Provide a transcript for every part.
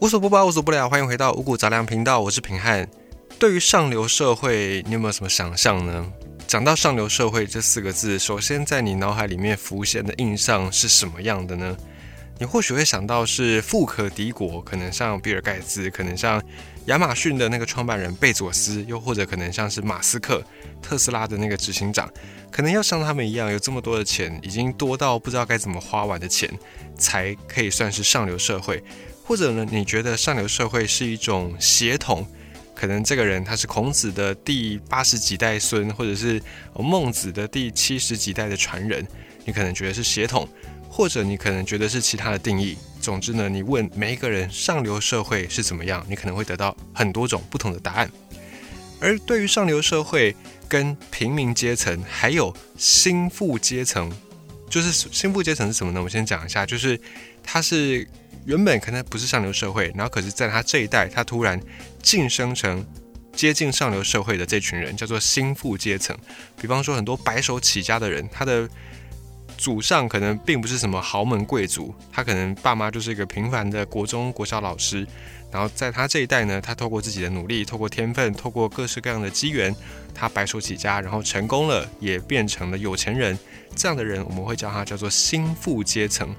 无所不包，无所不了。欢迎回到五谷杂粮频道，我是平汉。对于上流社会，你有没有什么想象呢？讲到上流社会这四个字，首先在你脑海里面浮现的印象是什么样的呢？你或许会想到是富可敌国，可能像比尔盖茨，可能像亚马逊的那个创办人贝佐斯，又或者可能像是马斯克，特斯拉的那个执行长，可能要像他们一样有这么多的钱，已经多到不知道该怎么花完的钱，才可以算是上流社会。或者呢？你觉得上流社会是一种血统？可能这个人他是孔子的第八十几代孙，或者是孟子的第七十几代的传人，你可能觉得是血统，或者你可能觉得是其他的定义。总之呢，你问每一个人上流社会是怎么样，你可能会得到很多种不同的答案。而对于上流社会、跟平民阶层还有心腹阶层，就是心腹阶层是什么呢？我先讲一下，就是它是。原本可能不是上流社会，然后可是在他这一代，他突然晋升成接近上流社会的这群人，叫做心腹阶层。比方说，很多白手起家的人，他的祖上可能并不是什么豪门贵族，他可能爸妈就是一个平凡的国中国小老师。然后在他这一代呢，他透过自己的努力，透过天分，透过各式各样的机缘，他白手起家，然后成功了，也变成了有钱人。这样的人，我们会叫他叫做心腹阶层。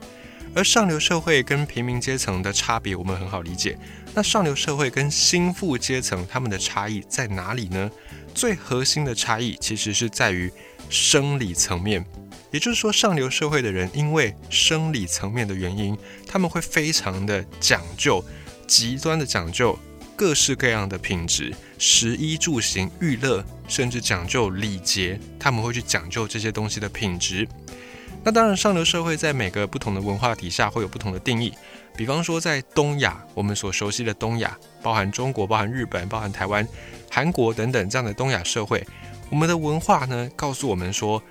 而上流社会跟平民阶层的差别，我们很好理解。那上流社会跟心腹阶层他们的差异在哪里呢？最核心的差异其实是在于生理层面。也就是说，上流社会的人因为生理层面的原因，他们会非常的讲究，极端的讲究各式各样的品质，食衣住行、娱乐，甚至讲究礼节，他们会去讲究这些东西的品质。那当然，上流社会在每个不同的文化底下会有不同的定义。比方说，在东亚，我们所熟悉的东亚，包含中国、包含日本、包含台湾、韩国等等这样的东亚社会，我们的文化呢，告诉我们说，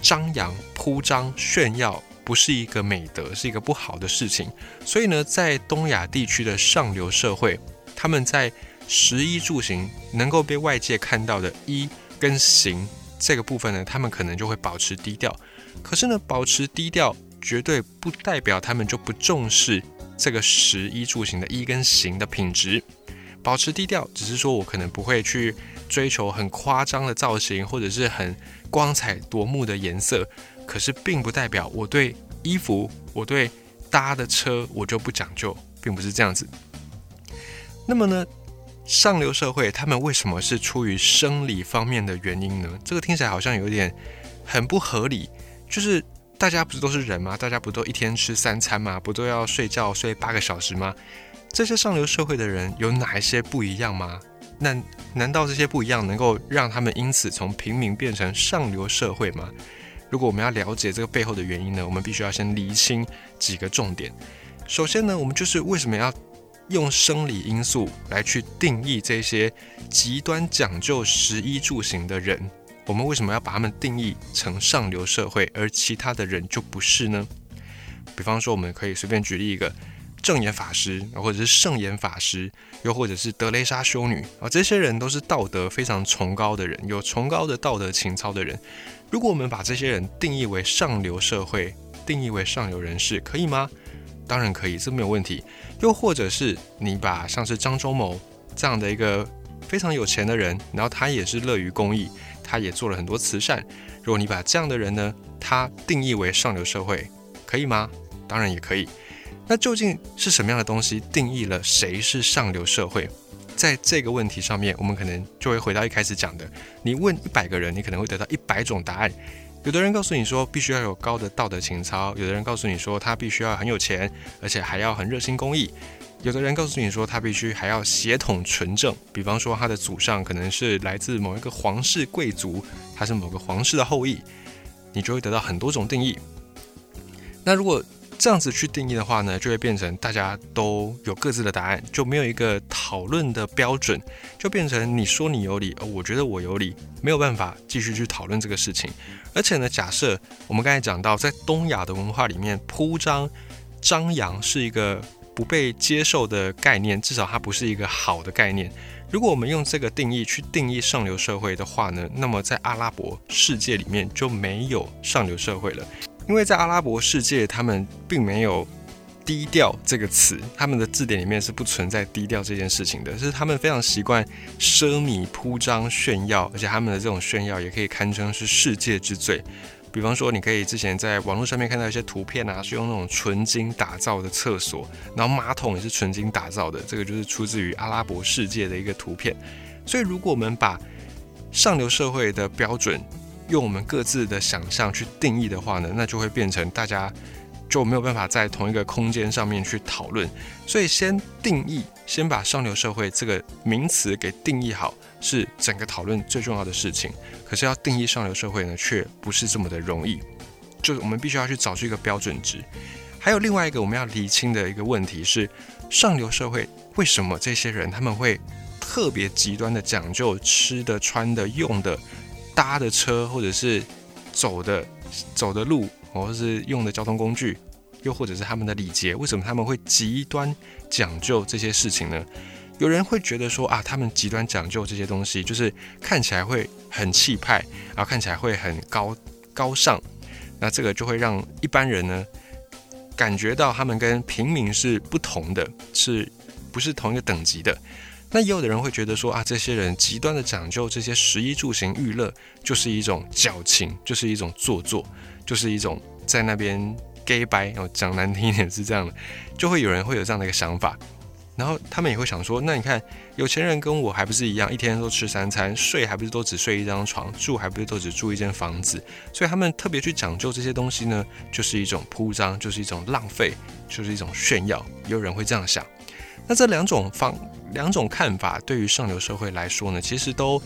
张扬、铺张、炫耀不是一个美德，是一个不好的事情。所以呢，在东亚地区的上流社会，他们在食衣住行能够被外界看到的衣跟行这个部分呢，他们可能就会保持低调。可是呢，保持低调绝对不代表他们就不重视这个十一住行的衣跟行的品质。保持低调，只是说我可能不会去追求很夸张的造型，或者是很光彩夺目的颜色。可是并不代表我对衣服、我对搭的车我就不讲究，并不是这样子。那么呢，上流社会他们为什么是出于生理方面的原因呢？这个听起来好像有点很不合理。就是大家不是都是人吗？大家不都一天吃三餐吗？不都要睡觉睡八个小时吗？这些上流社会的人有哪一些不一样吗？那难道这些不一样能够让他们因此从平民变成上流社会吗？如果我们要了解这个背后的原因呢，我们必须要先厘清几个重点。首先呢，我们就是为什么要用生理因素来去定义这些极端讲究食衣住行的人？我们为什么要把他们定义成上流社会，而其他的人就不是呢？比方说，我们可以随便举例一个正言法师，或者是圣严法师，又或者是德雷莎修女啊，这些人都是道德非常崇高的人，有崇高的道德情操的人。如果我们把这些人定义为上流社会，定义为上流人士，可以吗？当然可以，这没有问题。又或者是你把像是张忠谋这样的一个非常有钱的人，然后他也是乐于公益。他也做了很多慈善。如果你把这样的人呢，他定义为上流社会，可以吗？当然也可以。那究竟是什么样的东西定义了谁是上流社会？在这个问题上面，我们可能就会回到一开始讲的：你问一百个人，你可能会得到一百种答案。有的人告诉你说，必须要有高的道德情操；有的人告诉你说，他必须要很有钱，而且还要很热心公益。有的人告诉你说，他必须还要血统纯正，比方说他的祖上可能是来自某一个皇室贵族，他是某个皇室的后裔，你就会得到很多种定义。那如果这样子去定义的话呢，就会变成大家都有各自的答案，就没有一个讨论的标准，就变成你说你有理，我觉得我有理，没有办法继续去讨论这个事情。而且呢，假设我们刚才讲到，在东亚的文化里面，铺张张扬是一个。不被接受的概念，至少它不是一个好的概念。如果我们用这个定义去定义上流社会的话呢，那么在阿拉伯世界里面就没有上流社会了，因为在阿拉伯世界，他们并没有低调这个词，他们的字典里面是不存在低调这件事情的，是他们非常习惯奢靡铺张炫耀，而且他们的这种炫耀也可以堪称是世界之最。比方说，你可以之前在网络上面看到一些图片啊，是用那种纯金打造的厕所，然后马桶也是纯金打造的，这个就是出自于阿拉伯世界的一个图片。所以，如果我们把上流社会的标准用我们各自的想象去定义的话呢，那就会变成大家。就没有办法在同一个空间上面去讨论，所以先定义，先把上流社会这个名词给定义好，是整个讨论最重要的事情。可是要定义上流社会呢，却不是这么的容易，就是我们必须要去找出一个标准值。还有另外一个我们要厘清的一个问题是，上流社会为什么这些人他们会特别极端的讲究吃的、穿的、用的、搭的车，或者是走的走的路。或者是用的交通工具，又或者是他们的礼节，为什么他们会极端讲究这些事情呢？有人会觉得说啊，他们极端讲究这些东西，就是看起来会很气派，然后看起来会很高高尚，那这个就会让一般人呢感觉到他们跟平民是不同的，是不是同一个等级的？那也有的人会觉得说啊，这些人极端的讲究这些食衣住行娱乐，就是一种矫情，就是一种做作。就是一种在那边 gay 白，哦，讲难听一点是这样的，就会有人会有这样的一个想法，然后他们也会想说，那你看有钱人跟我还不是一样，一天都吃三餐，睡还不是都只睡一张床，住还不是都只住一间房子，所以他们特别去讲究这些东西呢，就是一种铺张，就是一种浪费，就是一种炫耀。也有人会这样想，那这两种方两种看法对于上流社会来说呢，其实都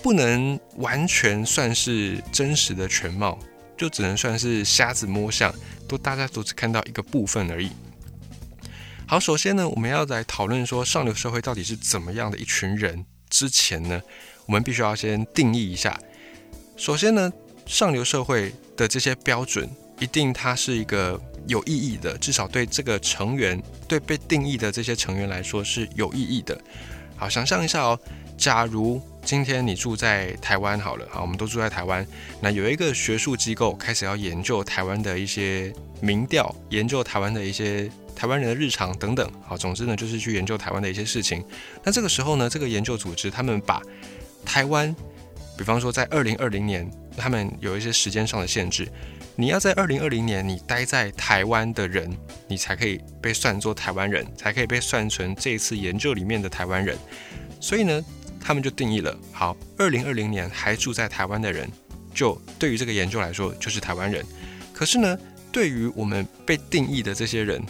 不能完全算是真实的全貌。就只能算是瞎子摸象，都大家都只看到一个部分而已。好，首先呢，我们要来讨论说上流社会到底是怎么样的一群人。之前呢，我们必须要先定义一下。首先呢，上流社会的这些标准，一定它是一个有意义的，至少对这个成员，对被定义的这些成员来说是有意义的。好，想象一下哦，假如。今天你住在台湾好了，好，我们都住在台湾。那有一个学术机构开始要研究台湾的一些民调，研究台湾的一些台湾人的日常等等。好，总之呢，就是去研究台湾的一些事情。那这个时候呢，这个研究组织他们把台湾，比方说在二零二零年，他们有一些时间上的限制，你要在二零二零年你待在台湾的人，你才可以被算作台湾人，才可以被算成这一次研究里面的台湾人。所以呢。他们就定义了，好，二零二零年还住在台湾的人，就对于这个研究来说就是台湾人。可是呢，对于我们被定义的这些人，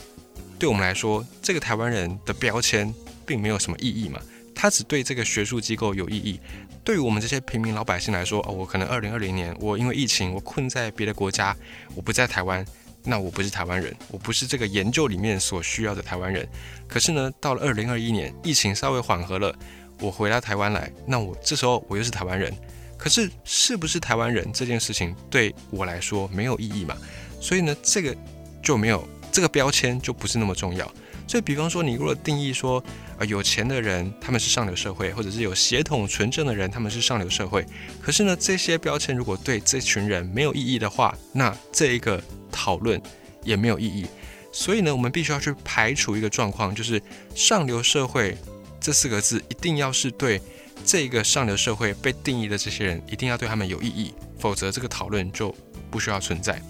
对我们来说，这个台湾人的标签并没有什么意义嘛，它只对这个学术机构有意义。对于我们这些平民老百姓来说，哦，我可能二零二零年我因为疫情我困在别的国家，我不在台湾，那我不是台湾人，我不是这个研究里面所需要的台湾人。可是呢，到了二零二一年，疫情稍微缓和了。我回到台湾来，那我这时候我又是台湾人，可是是不是台湾人这件事情对我来说没有意义嘛？所以呢，这个就没有这个标签就不是那么重要。所以，比方说你如果定义说，呃，有钱的人他们是上流社会，或者是有血统纯正的人他们是上流社会，可是呢，这些标签如果对这群人没有意义的话，那这一个讨论也没有意义。所以呢，我们必须要去排除一个状况，就是上流社会。这四个字一定要是对这个上流社会被定义的这些人，一定要对他们有意义，否则这个讨论就不需要存在。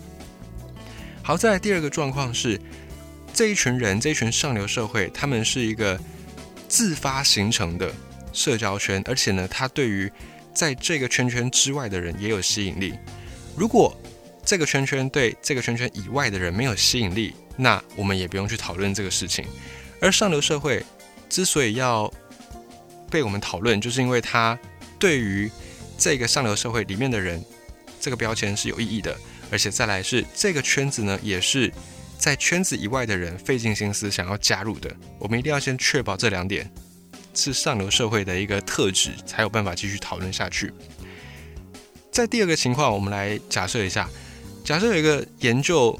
好，再来第二个状况是，这一群人，这一群上流社会，他们是一个自发形成的社交圈，而且呢，他对于在这个圈圈之外的人也有吸引力。如果这个圈圈对这个圈圈以外的人没有吸引力，那我们也不用去讨论这个事情。而上流社会。之所以要被我们讨论，就是因为它对于这个上流社会里面的人，这个标签是有意义的，而且再来是这个圈子呢，也是在圈子以外的人费尽心思想要加入的。我们一定要先确保这两点是上流社会的一个特质，才有办法继续讨论下去。在第二个情况，我们来假设一下，假设有一个研究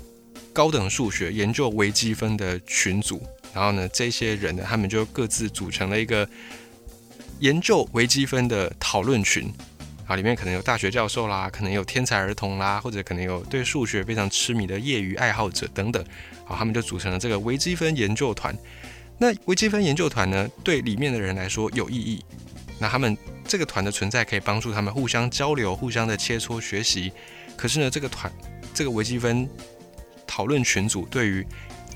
高等数学、研究微积分的群组。然后呢，这些人呢，他们就各自组成了一个研究微积分的讨论群，啊，里面可能有大学教授啦，可能有天才儿童啦，或者可能有对数学非常痴迷的业余爱好者等等。好，他们就组成了这个微积分研究团。那微积分研究团呢，对里面的人来说有意义。那他们这个团的存在可以帮助他们互相交流、互相的切磋学习。可是呢，这个团这个微积分讨论群组对于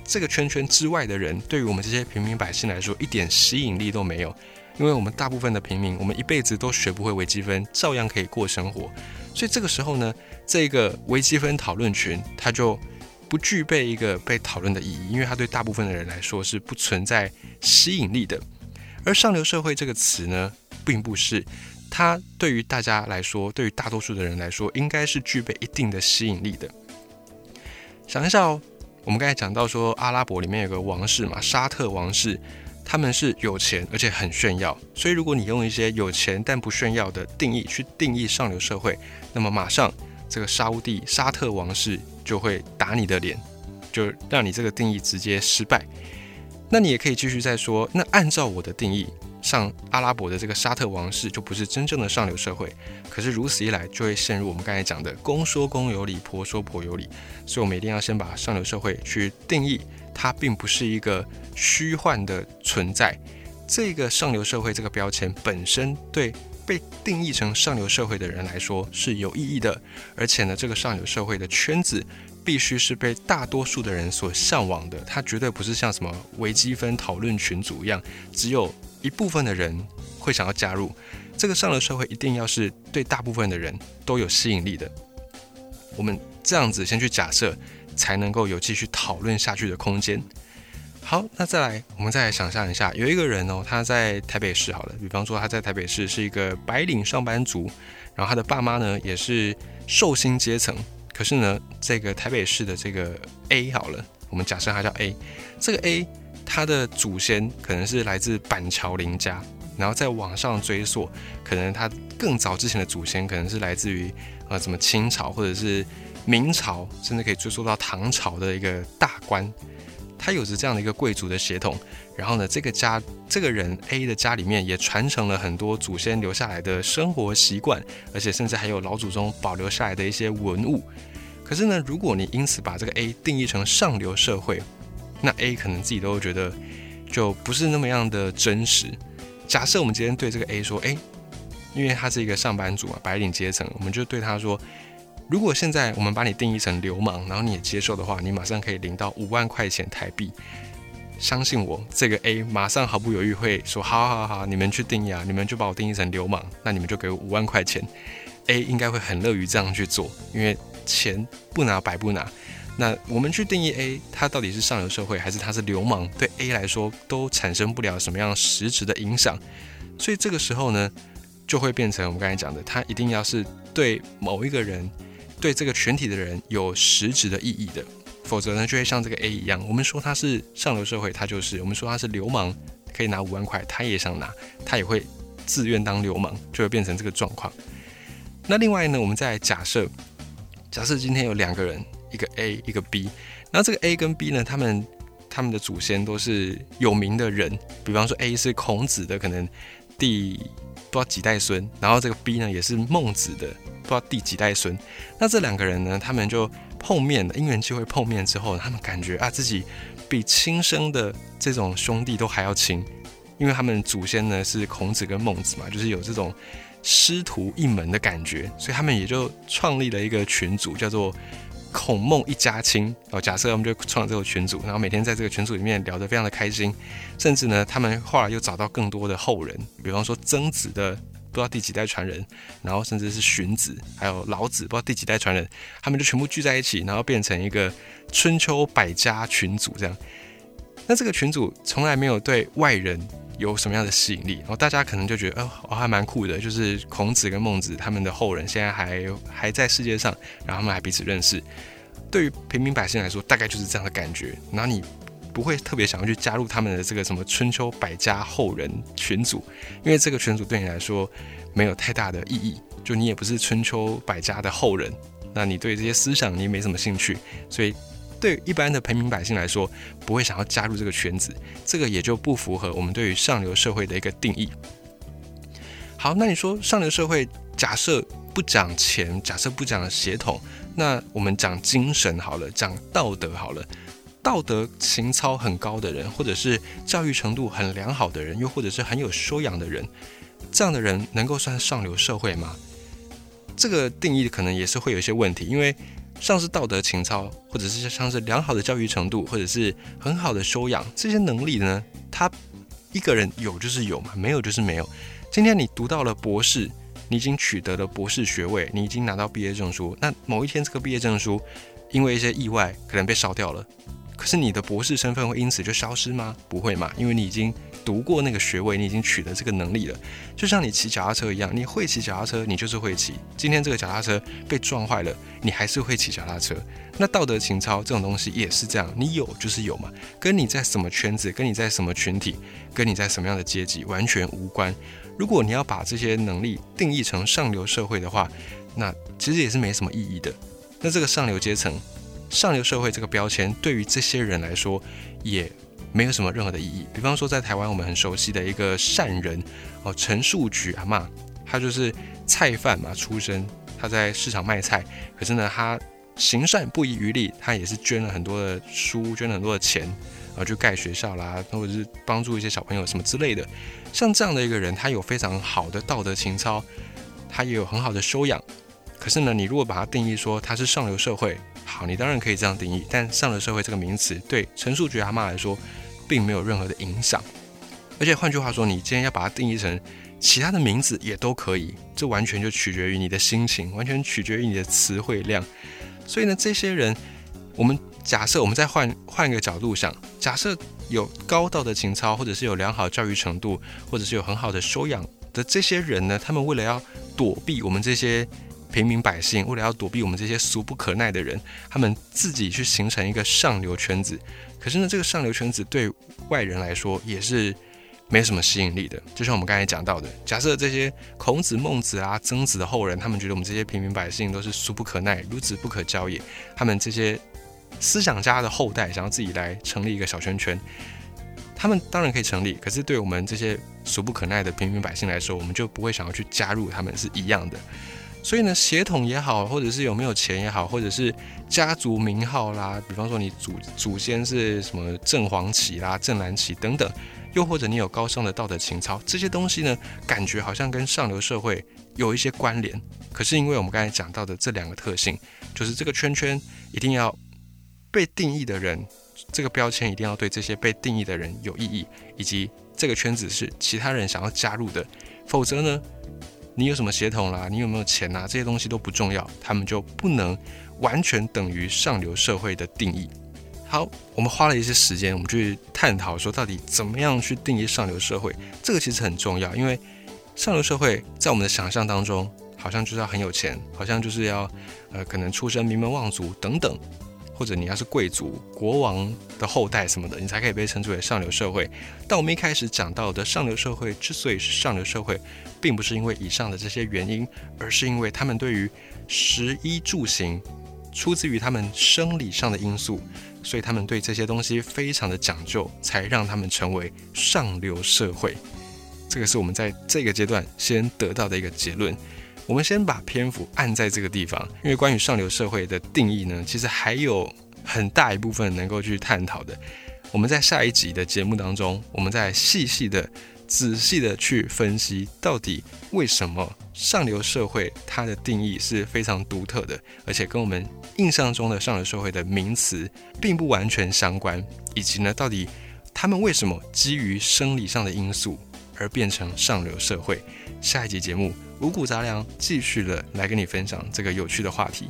这个圈圈之外的人，对于我们这些平民百姓来说，一点吸引力都没有。因为我们大部分的平民，我们一辈子都学不会微积分，照样可以过生活。所以这个时候呢，这个微积分讨论群，它就不具备一个被讨论的意义，因为它对大部分的人来说是不存在吸引力的。而上流社会这个词呢，并不是它对于大家来说，对于大多数的人来说，应该是具备一定的吸引力的。想一下哦，我们刚才讲到说，阿拉伯里面有个王室嘛，沙特王室。他们是有钱而且很炫耀，所以如果你用一些有钱但不炫耀的定义去定义上流社会，那么马上这个沙乌地沙特王室就会打你的脸，就让你这个定义直接失败。那你也可以继续再说，那按照我的定义，像阿拉伯的这个沙特王室就不是真正的上流社会。可是如此一来，就会陷入我们刚才讲的公说公有理，婆说婆有理。所以我们一定要先把上流社会去定义。它并不是一个虚幻的存在，这个上流社会这个标签本身对被定义成上流社会的人来说是有意义的，而且呢，这个上流社会的圈子必须是被大多数的人所向往的，它绝对不是像什么微积分讨论群组一样，只有一部分的人会想要加入。这个上流社会一定要是对大部分的人都有吸引力的。我们这样子先去假设。才能够有继续讨论下去的空间。好，那再来，我们再来想象一下，有一个人哦，他在台北市，好了，比方说他在台北市是一个白领上班族，然后他的爸妈呢也是寿星阶层。可是呢，这个台北市的这个 A 好了，我们假设他叫 A，这个 A 他的祖先可能是来自板桥林家，然后再往上追溯，可能他更早之前的祖先可能是来自于呃什么清朝或者是。明朝甚至可以追溯到唐朝的一个大官，他有着这样的一个贵族的血统。然后呢，这个家这个人 A 的家里面也传承了很多祖先留下来的生活习惯，而且甚至还有老祖宗保留下来的一些文物。可是呢，如果你因此把这个 A 定义成上流社会，那 A 可能自己都会觉得就不是那么样的真实。假设我们今天对这个 A 说，哎，因为他是一个上班族嘛，白领阶层，我们就对他说。如果现在我们把你定义成流氓，然后你也接受的话，你马上可以领到五万块钱台币。相信我，这个 A 马上毫不犹豫会说：好好好，你们去定义啊，你们就把我定义成流氓，那你们就给我五万块钱。A 应该会很乐于这样去做，因为钱不拿白不拿。那我们去定义 A，他到底是上流社会还是他是流氓，对 A 来说都产生不了什么样实质的影响。所以这个时候呢，就会变成我们刚才讲的，他一定要是对某一个人。对这个全体的人有实质的意义的，否则呢，就会像这个 A 一样，我们说他是上流社会，他就是；我们说他是流氓，可以拿五万块，他也想拿，他也会自愿当流氓，就会变成这个状况。那另外呢，我们再假设，假设今天有两个人，一个 A，一个 B，然后这个 A 跟 B 呢，他们他们的祖先都是有名的人，比方说 A 是孔子的可能第不知道几代孙，然后这个 B 呢也是孟子的。不知道第几代孙，那这两个人呢？他们就碰面了，因缘机会碰面之后，他们感觉啊，自己比亲生的这种兄弟都还要亲，因为他们祖先呢是孔子跟孟子嘛，就是有这种师徒一门的感觉，所以他们也就创立了一个群组，叫做孔孟一家亲。哦，假设我们就创了这个群组，然后每天在这个群组里面聊得非常的开心，甚至呢，他们后来又找到更多的后人，比方说曾子的。不知道第几代传人，然后甚至是荀子，还有老子，不知道第几代传人，他们就全部聚在一起，然后变成一个春秋百家群组这样。那这个群组从来没有对外人有什么样的吸引力，然后大家可能就觉得，哦，还蛮酷的，就是孔子跟孟子他们的后人现在还还在世界上，然后他们还彼此认识。对于平民百姓来说，大概就是这样的感觉。然后你。不会特别想要去加入他们的这个什么春秋百家后人群组，因为这个群组对你来说没有太大的意义，就你也不是春秋百家的后人，那你对这些思想你也没什么兴趣，所以对一般的平民百姓来说，不会想要加入这个圈子，这个也就不符合我们对于上流社会的一个定义。好，那你说上流社会假设不讲钱，假设不讲血统，那我们讲精神好了，讲道德好了。道德情操很高的人，或者是教育程度很良好的人，又或者是很有修养的人，这样的人能够算上流社会吗？这个定义可能也是会有一些问题，因为像是道德情操，或者是像是良好的教育程度，或者是很好的修养，这些能力呢，他一个人有就是有嘛，没有就是没有。今天你读到了博士，你已经取得了博士学位，你已经拿到毕业证书，那某一天这个毕业证书因为一些意外可能被烧掉了。可是你的博士身份会因此就消失吗？不会嘛，因为你已经读过那个学位，你已经取得这个能力了。就像你骑脚踏车一样，你会骑脚踏车，你就是会骑。今天这个脚踏车被撞坏了，你还是会骑脚踏车。那道德情操这种东西也是这样，你有就是有嘛，跟你在什么圈子，跟你在什么群体，跟你在什么样的阶级完全无关。如果你要把这些能力定义成上流社会的话，那其实也是没什么意义的。那这个上流阶层。上流社会这个标签对于这些人来说也没有什么任何的意义。比方说，在台湾我们很熟悉的一个善人哦，陈树菊阿妈，他就是菜贩嘛出身，他在市场卖菜，可是呢，他行善不遗余力，他也是捐了很多的书，捐了很多的钱，然后去盖学校啦，或者是帮助一些小朋友什么之类的。像这样的一个人，他有非常好的道德情操，他也有很好的修养。可是呢，你如果把它定义说他是上流社会，好，你当然可以这样定义。但上流社会这个名词对陈述菊阿妈来说，并没有任何的影响。而且换句话说，你今天要把它定义成其他的名字也都可以，这完全就取决于你的心情，完全取决于你的词汇量。所以呢，这些人，我们假设我们再换换一个角度想，假设有高道德情操，或者是有良好教育程度，或者是有很好的修养的这些人呢，他们为了要躲避我们这些。平民百姓为了要躲避我们这些俗不可耐的人，他们自己去形成一个上流圈子。可是呢，这个上流圈子对外人来说也是没什么吸引力的。就像我们刚才讲到的，假设这些孔子、孟子啊、曾子的后人，他们觉得我们这些平民百姓都是俗不可耐、孺子不可教也。他们这些思想家的后代想要自己来成立一个小圈圈，他们当然可以成立。可是对我们这些俗不可耐的平民百姓来说，我们就不会想要去加入他们，是一样的。所以呢，血统也好，或者是有没有钱也好，或者是家族名号啦，比方说你祖祖先是什么正黄旗啦、正蓝旗等等，又或者你有高尚的道德情操，这些东西呢，感觉好像跟上流社会有一些关联。可是因为我们刚才讲到的这两个特性，就是这个圈圈一定要被定义的人，这个标签一定要对这些被定义的人有意义，以及这个圈子是其他人想要加入的，否则呢？你有什么血统啦？你有没有钱呐？这些东西都不重要，他们就不能完全等于上流社会的定义。好，我们花了一些时间，我们去探讨说到底怎么样去定义上流社会。这个其实很重要，因为上流社会在我们的想象当中，好像就是要很有钱，好像就是要呃可能出身名门望族等等。或者你要是贵族、国王的后代什么的，你才可以被称之为上流社会。但我们一开始讲到的上流社会之所以是上流社会，并不是因为以上的这些原因，而是因为他们对于食衣住行出自于他们生理上的因素，所以他们对这些东西非常的讲究，才让他们成为上流社会。这个是我们在这个阶段先得到的一个结论。我们先把篇幅按在这个地方，因为关于上流社会的定义呢，其实还有很大一部分能够去探讨的。我们在下一集的节目当中，我们再细细的、仔细的去分析，到底为什么上流社会它的定义是非常独特的，而且跟我们印象中的上流社会的名词并不完全相关，以及呢，到底他们为什么基于生理上的因素而变成上流社会？下一集节目。五谷杂粮继续的来跟你分享这个有趣的话题。